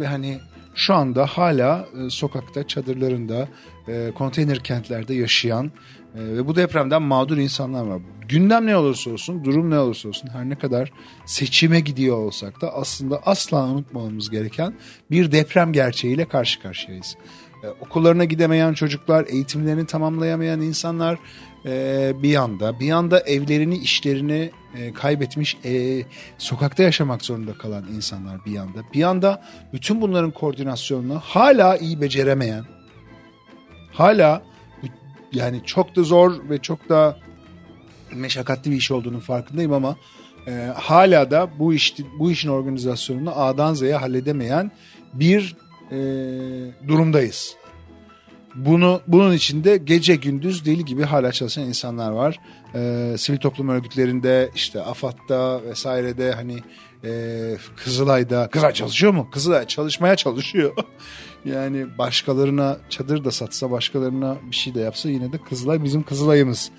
ve hani şu anda hala e, sokakta, çadırlarında, e, konteyner kentlerde yaşayan e, ve bu depremden mağdur insanlar var. Gündem ne olursa olsun, durum ne olursa olsun, her ne kadar seçime gidiyor olsak da aslında asla unutmamamız gereken bir deprem gerçeğiyle karşı karşıyayız. E, okullarına gidemeyen çocuklar, eğitimlerini tamamlayamayan insanlar e, bir yanda, bir yanda evlerini, işlerini e, kaybetmiş, e, sokakta yaşamak zorunda kalan insanlar bir yanda. Bir yanda bütün bunların koordinasyonunu hala iyi beceremeyen, hala yani çok da zor ve çok da meşakkatli bir iş olduğunun farkındayım ama e, hala da bu iş bu işin organizasyonunu A'dan Z'ye halledemeyen bir e, durumdayız. Bunu bunun içinde gece gündüz deli gibi hala çalışan insanlar var. E, sivil toplum örgütlerinde işte AFAD'da vesairede hani e, Kızılay'da Kızılay çalışıyor mu? Kızılay çalışmaya çalışıyor. Yani başkalarına çadır da satsa başkalarına bir şey de yapsa yine de Kızılay bizim Kızılay'ımız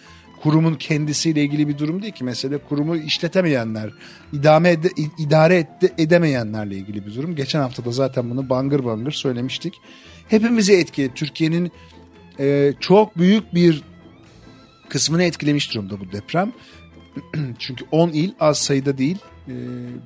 kurumun kendisiyle ilgili bir durum değil ki. Mesele kurumu işletemeyenler, idame ede, idare ede, edemeyenlerle ilgili bir durum. Geçen hafta da zaten bunu bangır bangır söylemiştik. Hepimizi etkiledi. Türkiye'nin e, çok büyük bir kısmını etkilemiş durumda bu deprem. Çünkü 10 il az sayıda değil e,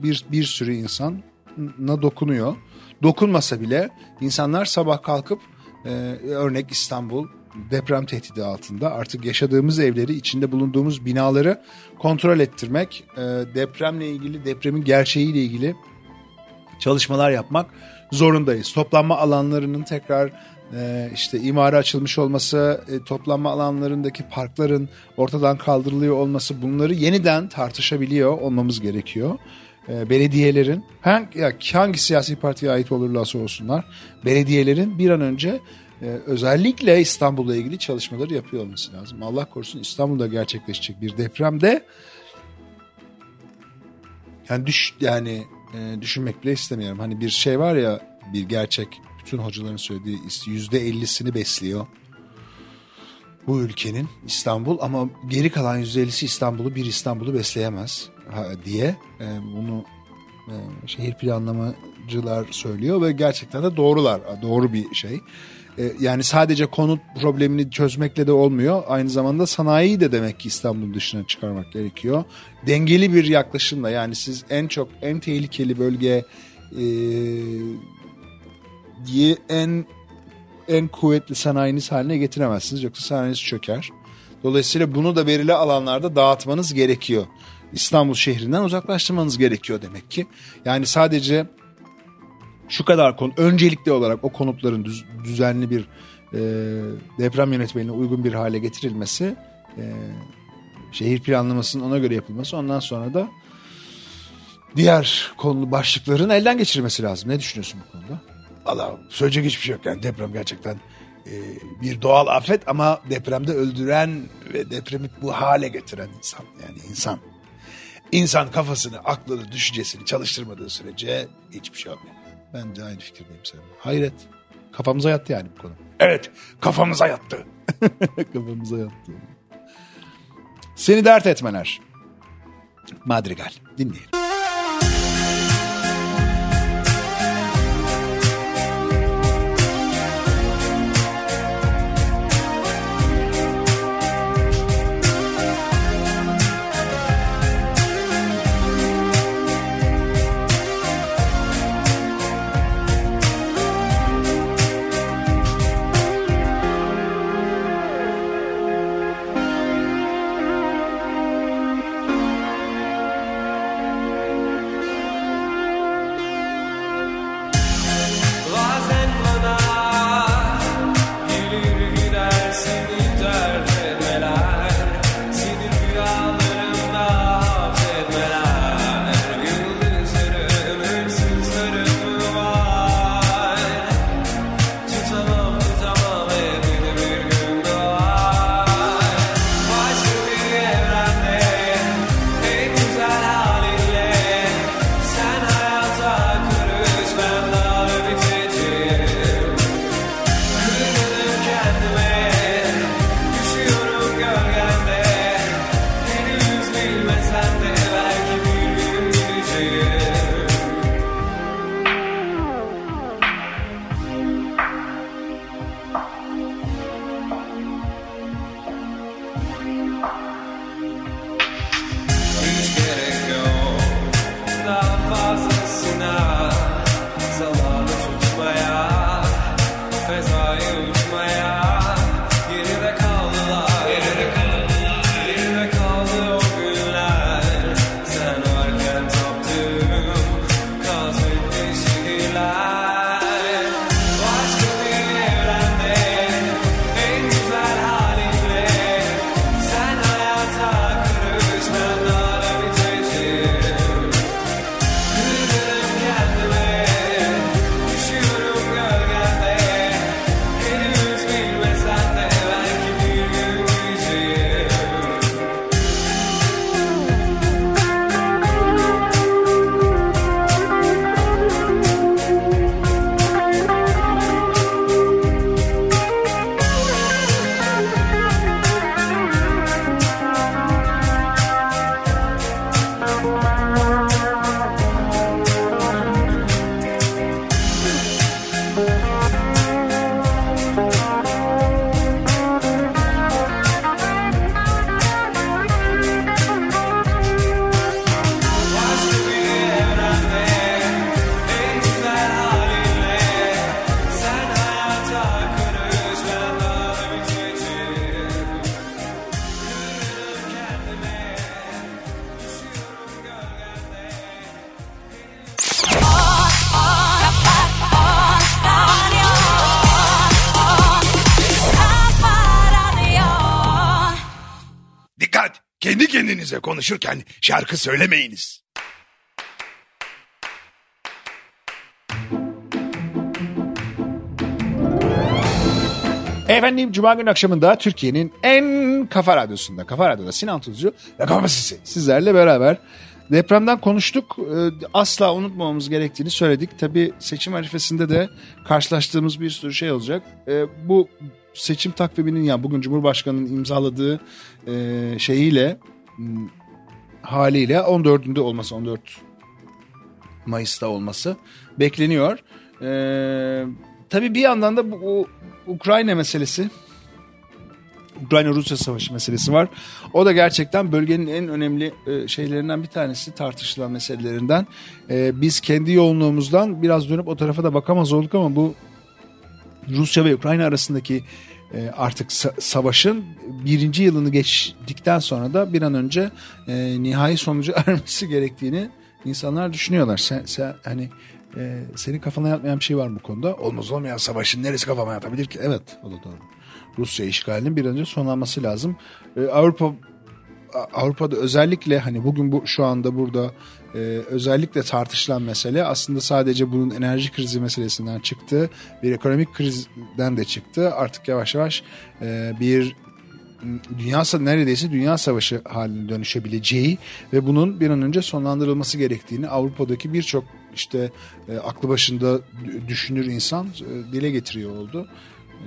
bir, bir sürü insana dokunuyor. Dokunmasa bile insanlar sabah kalkıp e, örnek İstanbul deprem tehdidi altında artık yaşadığımız evleri içinde bulunduğumuz binaları kontrol ettirmek e, depremle ilgili depremin gerçeğiyle ilgili çalışmalar yapmak zorundayız. Toplanma alanlarının tekrar e, işte imara açılmış olması, e, toplanma alanlarındaki parkların ortadan kaldırılıyor olması bunları yeniden tartışabiliyor olmamız gerekiyor. E, belediyelerin hangi, hangi siyasi partiye ait olurlarsa olsunlar belediyelerin bir an önce e, özellikle İstanbul'la ilgili çalışmaları yapıyor olması lazım. Allah korusun İstanbul'da gerçekleşecek bir depremde yani düş yani e, düşünmek bile istemiyorum. Hani bir şey var ya bir gerçek bütün hocaların söylediği yüzde ellisini besliyor. Bu ülkenin İstanbul ama geri kalan yüzde ellisi İstanbul'u bir İstanbul'u besleyemez diye e, bunu e, şehir planlamacılar söylüyor ve gerçekten de doğrular. Doğru bir şey. E, yani sadece konut problemini çözmekle de olmuyor. Aynı zamanda sanayiyi de demek ki İstanbul dışına çıkarmak gerekiyor. Dengeli bir yaklaşımla yani siz en çok en tehlikeli bölge diye en en kuvvetli sanayiniz haline getiremezsiniz. Yoksa sanayiniz çöker. Dolayısıyla bunu da belirli alanlarda dağıtmanız gerekiyor. İstanbul şehrinden uzaklaştırmanız gerekiyor demek ki. Yani sadece şu kadar konu öncelikli olarak o konutların düz, düzenli bir e, deprem yönetmeliğine uygun bir hale getirilmesi e, şehir planlamasının ona göre yapılması ondan sonra da diğer konu başlıkların elden geçirilmesi lazım. Ne düşünüyorsun bu konuda? Allah söyleyecek hiçbir şey yok. Yani deprem gerçekten e, bir doğal afet ama depremde öldüren ve depremi bu hale getiren insan. Yani insan. İnsan kafasını, aklını, düşüncesini çalıştırmadığı sürece hiçbir şey olmuyor. Ben de aynı fikirdeyim seninle. Hayret. Kafamıza yattı yani bu konu. Evet kafamıza yattı. Kafamıza yattı. Seni dert etmeler. Madrigal dinleyelim. Kendi kendinize konuşurken şarkı söylemeyiniz. Efendim Cuma günü akşamında Türkiye'nin en kafa radyosunda, kafa radyoda Sinan Tuzcu ve Kafa Sesi sizlerle beraber depremden konuştuk. Ee, Asla unutmamamız gerektiğini söyledik. Tabii seçim arifesinde de karşılaştığımız bir sürü şey olacak. Ee, Bu seçim takviminin yani bugün Cumhurbaşkanı'nın imzaladığı e, şeyiyle haliyle 14'ünde olması 14 Mayıs'ta olması bekleniyor. Ee, tabii bir yandan da bu o Ukrayna meselesi Ukrayna-Rusya savaşı meselesi var. O da gerçekten bölgenin en önemli e, şeylerinden bir tanesi tartışılan meselelerinden. E, biz kendi yoğunluğumuzdan biraz dönüp o tarafa da bakamaz olduk ama bu Rusya ve Ukrayna arasındaki e, artık sa- savaşın birinci yılını geçtikten sonra da bir an önce e, nihai sonucu ermesi gerektiğini insanlar düşünüyorlar. Sen, sen hani e, senin kafana yatmayan bir şey var bu konuda? Olmaz olmayan savaşın neresi kafama yatabilir ki? Evet o da doğru. Rusya işgalinin bir an önce sonlanması lazım. Ee, Avrupa Avrupa'da özellikle hani bugün bu şu anda burada e, özellikle tartışılan mesele aslında sadece bunun enerji krizi meselesinden çıktı. Bir ekonomik krizden de çıktı. Artık yavaş yavaş e, bir dünya neredeyse dünya savaşı haline dönüşebileceği ve bunun bir an önce sonlandırılması gerektiğini Avrupa'daki birçok işte e, aklı başında düşünür insan e, dile getiriyor oldu.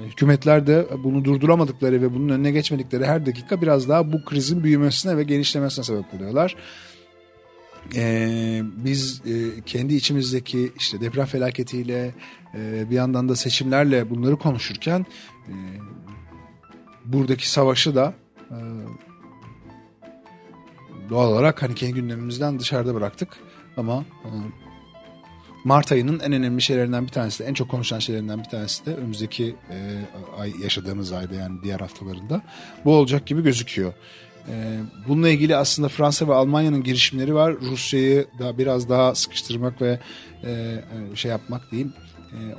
E, Hükümetler de bunu durduramadıkları ve bunun önüne geçmedikleri her dakika biraz daha bu krizin büyümesine ve genişlemesine sebep oluyorlar. Ee, biz e, kendi içimizdeki işte deprem felaketiyle e, bir yandan da seçimlerle bunları konuşurken e, buradaki savaşı da e, doğal olarak hani kendi gündemimizden dışarıda bıraktık ama e, Mart ayının en önemli şeylerinden bir tanesi de en çok konuşulan şeylerinden bir tanesi de önümüzdeki e, ay yaşadığımız ayda yani diğer haftalarında bu olacak gibi gözüküyor. E, bununla ilgili aslında Fransa ve Almanya'nın girişimleri var. Rusya'yı da biraz daha sıkıştırmak ve e, e, şey yapmak diyeyim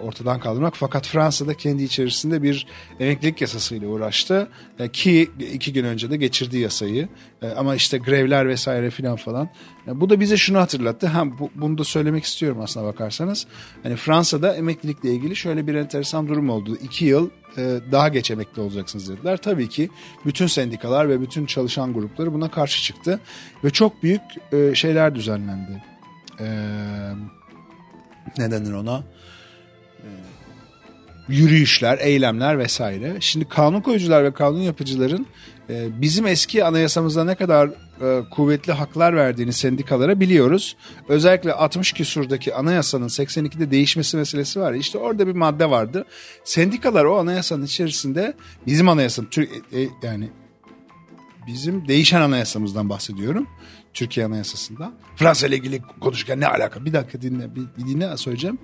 ortadan kaldırmak. Fakat Fransa'da kendi içerisinde bir emeklilik yasasıyla uğraştı. E, ki iki gün önce de geçirdi yasayı. E, ama işte grevler vesaire filan falan. E, bu da bize şunu hatırlattı. Ha, bu, bunu da söylemek istiyorum aslına bakarsanız. Hani Fransa'da emeklilikle ilgili şöyle bir enteresan durum oldu. İki yıl e, daha geç emekli olacaksınız dediler. Tabii ki bütün sendikalar ve bütün çalışan grupları buna karşı çıktı. Ve çok büyük e, şeyler düzenlendi. E, ne denir ona? Yürüyüşler, eylemler vesaire. Şimdi kanun koyucular ve kanun yapıcıların e, bizim eski anayasamızda ne kadar e, kuvvetli haklar verdiğini sendikalara biliyoruz. Özellikle 60 küsurdaki anayasanın 82'de değişmesi meselesi var. İşte orada bir madde vardı. Sendikalar o anayasanın içerisinde bizim anayasanın Türk e, yani bizim değişen anayasamızdan bahsediyorum. Türkiye Anayasası'nda. Fransa ile ilgili konuşurken ne alaka? Bir dakika dinle, bir, bir dinle söyleyeceğim.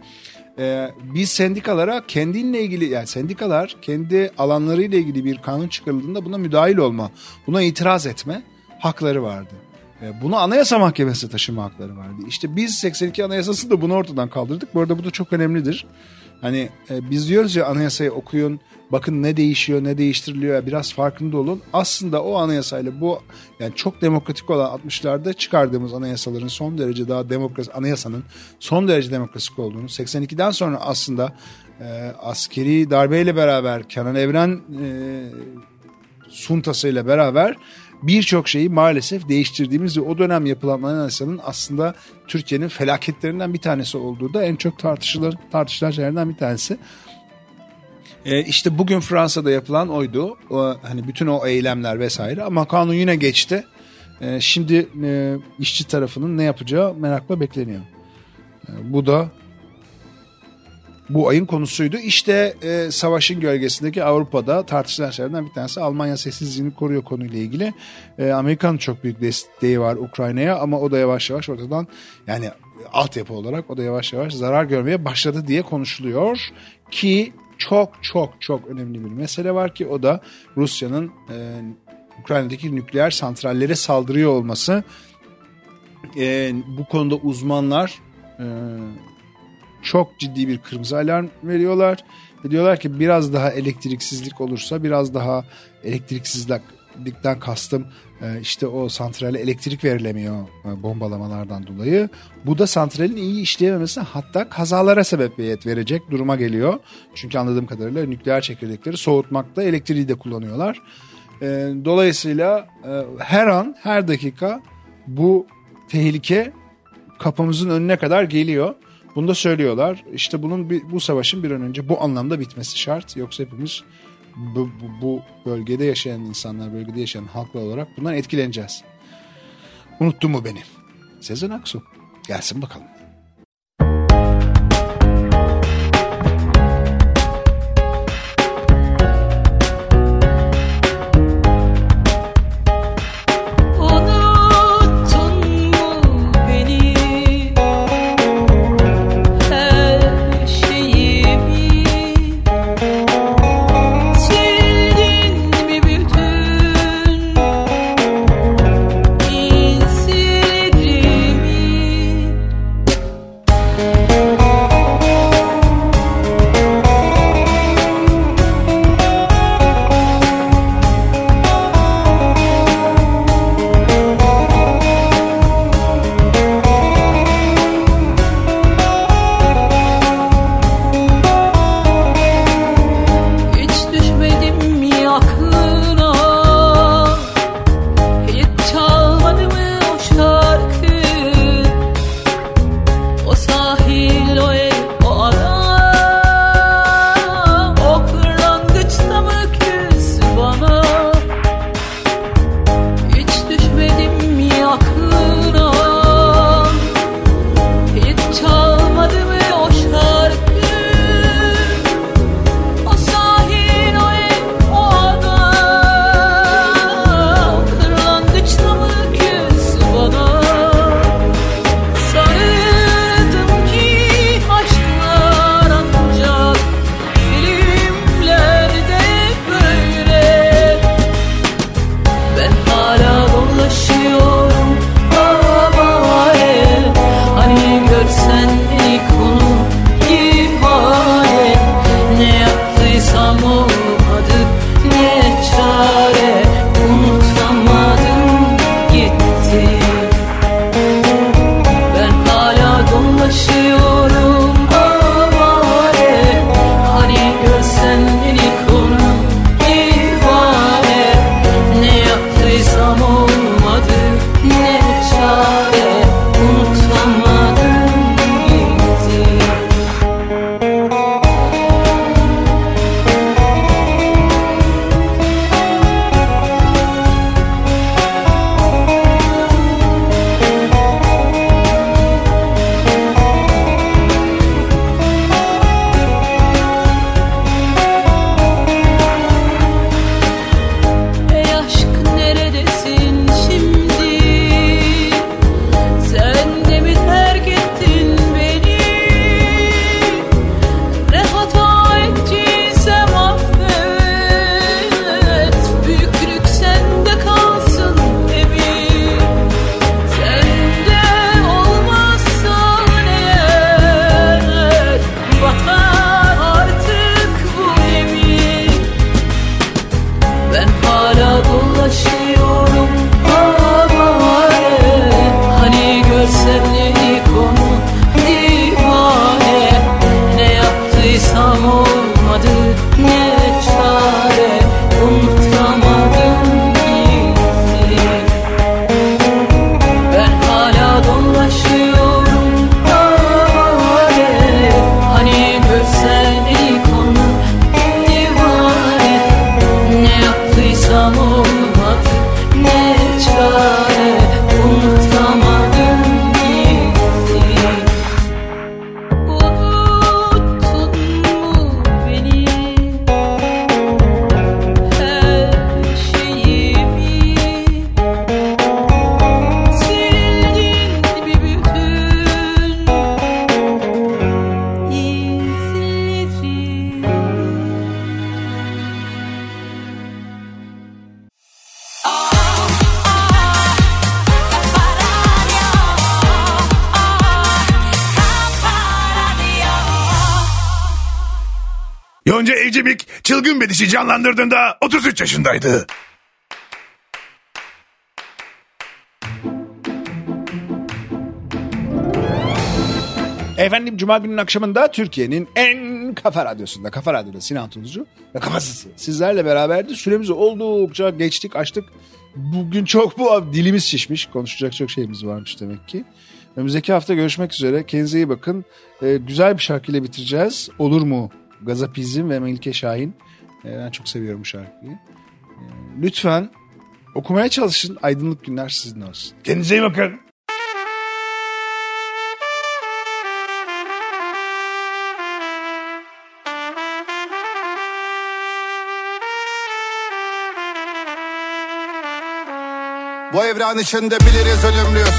Ee, biz sendikalara kendinle ilgili yani sendikalar kendi alanlarıyla ilgili bir kanun çıkarıldığında buna müdahil olma, buna itiraz etme hakları vardı. Ee, bunu Anayasa Mahkemesi taşıma hakları vardı. İşte biz 82 Anayasası'nda bunu ortadan kaldırdık. Bu arada bu da çok önemlidir. Hani e, biz diyoruz ya anayasayı okuyun, bakın ne değişiyor, ne değiştiriliyor, biraz farkında olun. Aslında o anayasayla bu yani çok demokratik olan 60'larda çıkardığımız anayasaların son derece daha demokrasi, anayasanın son derece demokratik olduğunu, 82'den sonra aslında e, askeri darbeyle beraber Kenan Evren e, suntasıyla beraber birçok şeyi maalesef değiştirdiğimiz ve o dönem yapılan anayasanın aslında Türkiye'nin felaketlerinden bir tanesi olduğu da en çok tartışılır, tartışılan şeylerden bir tanesi. E, işte bugün Fransa'da yapılan oydu. O, hani bütün o eylemler vesaire ama kanun yine geçti. E, şimdi e, işçi tarafının ne yapacağı merakla bekleniyor. E, bu da bu ayın konusuydu. İşte e, savaşın gölgesindeki Avrupa'da tartışılan şeylerden bir tanesi Almanya sessizliğini koruyor konuyla ilgili. E, Amerika'nın çok büyük desteği var Ukrayna'ya ama o da yavaş yavaş ortadan yani altyapı olarak o da yavaş yavaş zarar görmeye başladı diye konuşuluyor ki çok çok çok önemli bir mesele var ki o da Rusya'nın e, Ukrayna'daki nükleer santrallere saldırıyor olması. E, bu konuda uzmanlar e, çok ciddi bir kırmızı alarm veriyorlar. Ve diyorlar ki biraz daha elektriksizlik olursa biraz daha elektriksizlikten kastım e, işte o santrale elektrik verilemiyor e, bombalamalardan dolayı. Bu da santralin iyi işleyememesine hatta kazalara sebebiyet verecek duruma geliyor. Çünkü anladığım kadarıyla nükleer çekirdekleri soğutmakta elektriği de kullanıyorlar. E, dolayısıyla her an her dakika bu tehlike kapımızın önüne kadar geliyor. Bunu da söylüyorlar. İşte bunun bir, bu savaşın bir an önce bu anlamda bitmesi şart. Yoksa hepimiz bu, bu, bu bölgede yaşayan insanlar, bölgede yaşayan halklar olarak bundan etkileneceğiz. Unuttun mu beni? Sezen Aksu. Gelsin bakalım. Bedişi canlandırdığında 33 yaşındaydı. Efendim Cuma gününün akşamında Türkiye'nin en kafa radyosunda, kafa radyoda Sinan Tuzcu ve kafasız sizlerle beraberdi. Süremizi oldukça geçtik, açtık. Bugün çok bu dilimiz şişmiş. Konuşacak çok şeyimiz varmış demek ki. Önümüzdeki hafta görüşmek üzere. Kendinize iyi bakın. Ee, güzel bir şarkıyla bitireceğiz. Olur mu? Gazapizm ve Melike Şahin. Ee, ben çok seviyorum bu şarkıyı. Ee, lütfen okumaya çalışın. Aydınlık günler sizin olsun. Kendinize iyi bakın. Bu evren içinde biliriz ölümlüyüz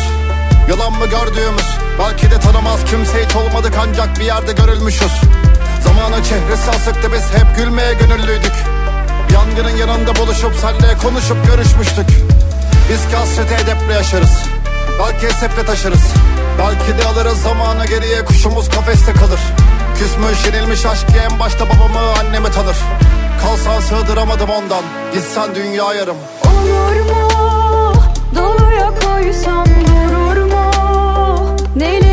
Yalan mı gördüğümüz Belki de tanımaz kimse hiç olmadık ancak bir yerde görülmüşüz Zamanın çehresi asıktı biz hep gülmeye gönüllüydük. Yangının yanında buluşup senle konuşup görüşmüştük. Biz ki hasreti edeple yaşarız. Belki esefle taşırız. Belki de alırız zamanı geriye kuşumuz kafeste kalır. Küsmüş yenilmiş aşk en başta babamı annemi tanır. Kalsan sığdıramadım ondan Gitsen dünya yarım. Olur mu? Doluya koysam durur mu? Neleri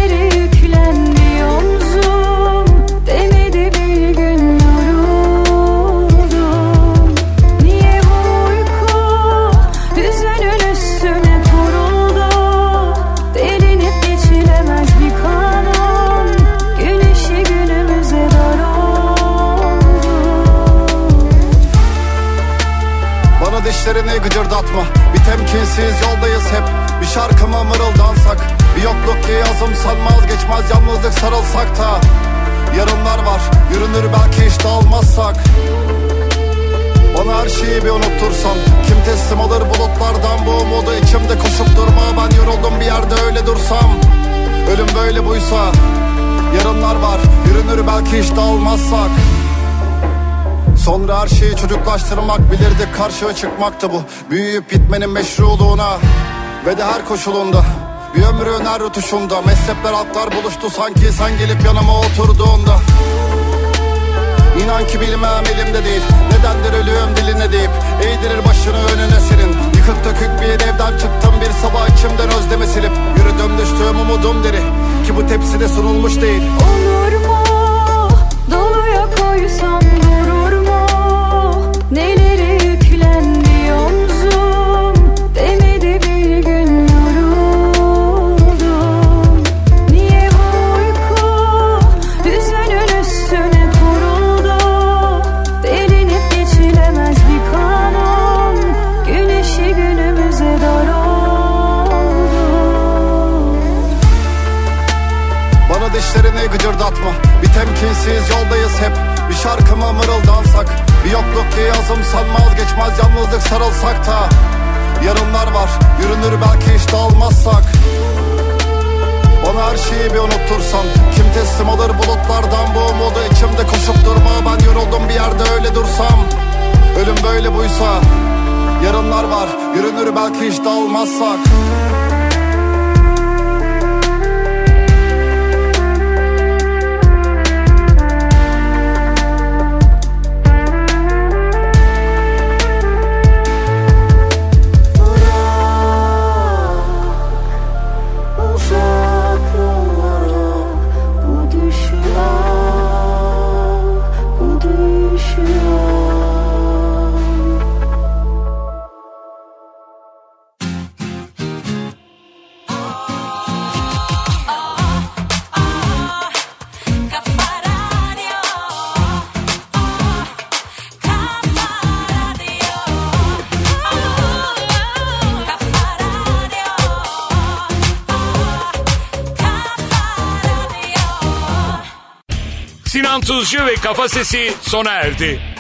Bir temkinsiz yoldayız hep. Bir şarkıma mırıldansak Bir yokluk ki yazımsan vazgeçmez Yalnızlık sarılsak da. Yarınlar var yürünür belki hiç dağılmazsak Bana her şeyi bir unuttursan. Kim teslim alır bulutlardan bu umudu? İçimde koşup durma Ben yoruldum bir yerde öyle dursam. Ölüm böyle buysa Yarınlar var yürünür belki hiç dağılmazsak Sonra her şeyi çocuklaştırmak bilirdik karşıya çıkmaktı bu. Büyüyüp bitmenin meşruluğuna Ve de her koşulunda. Bir ömrün her rutuşunda Mezhepler halklar buluştu sanki. Sen gelip yanıma oturduğunda İnan ki bilmem elimde değil. Nedendir ölüyorum diline deyip Eğdirir başını önüne senin. Yıkık dökük bir evden çıktım bir sabah içimden özlemi silip. Yürüdüm düştüğüm umudum deri Ki bu tepside sunulmuş değil. Olur mu? Doluya koysam Tuzcu ve Kafa Sesi sona erdi.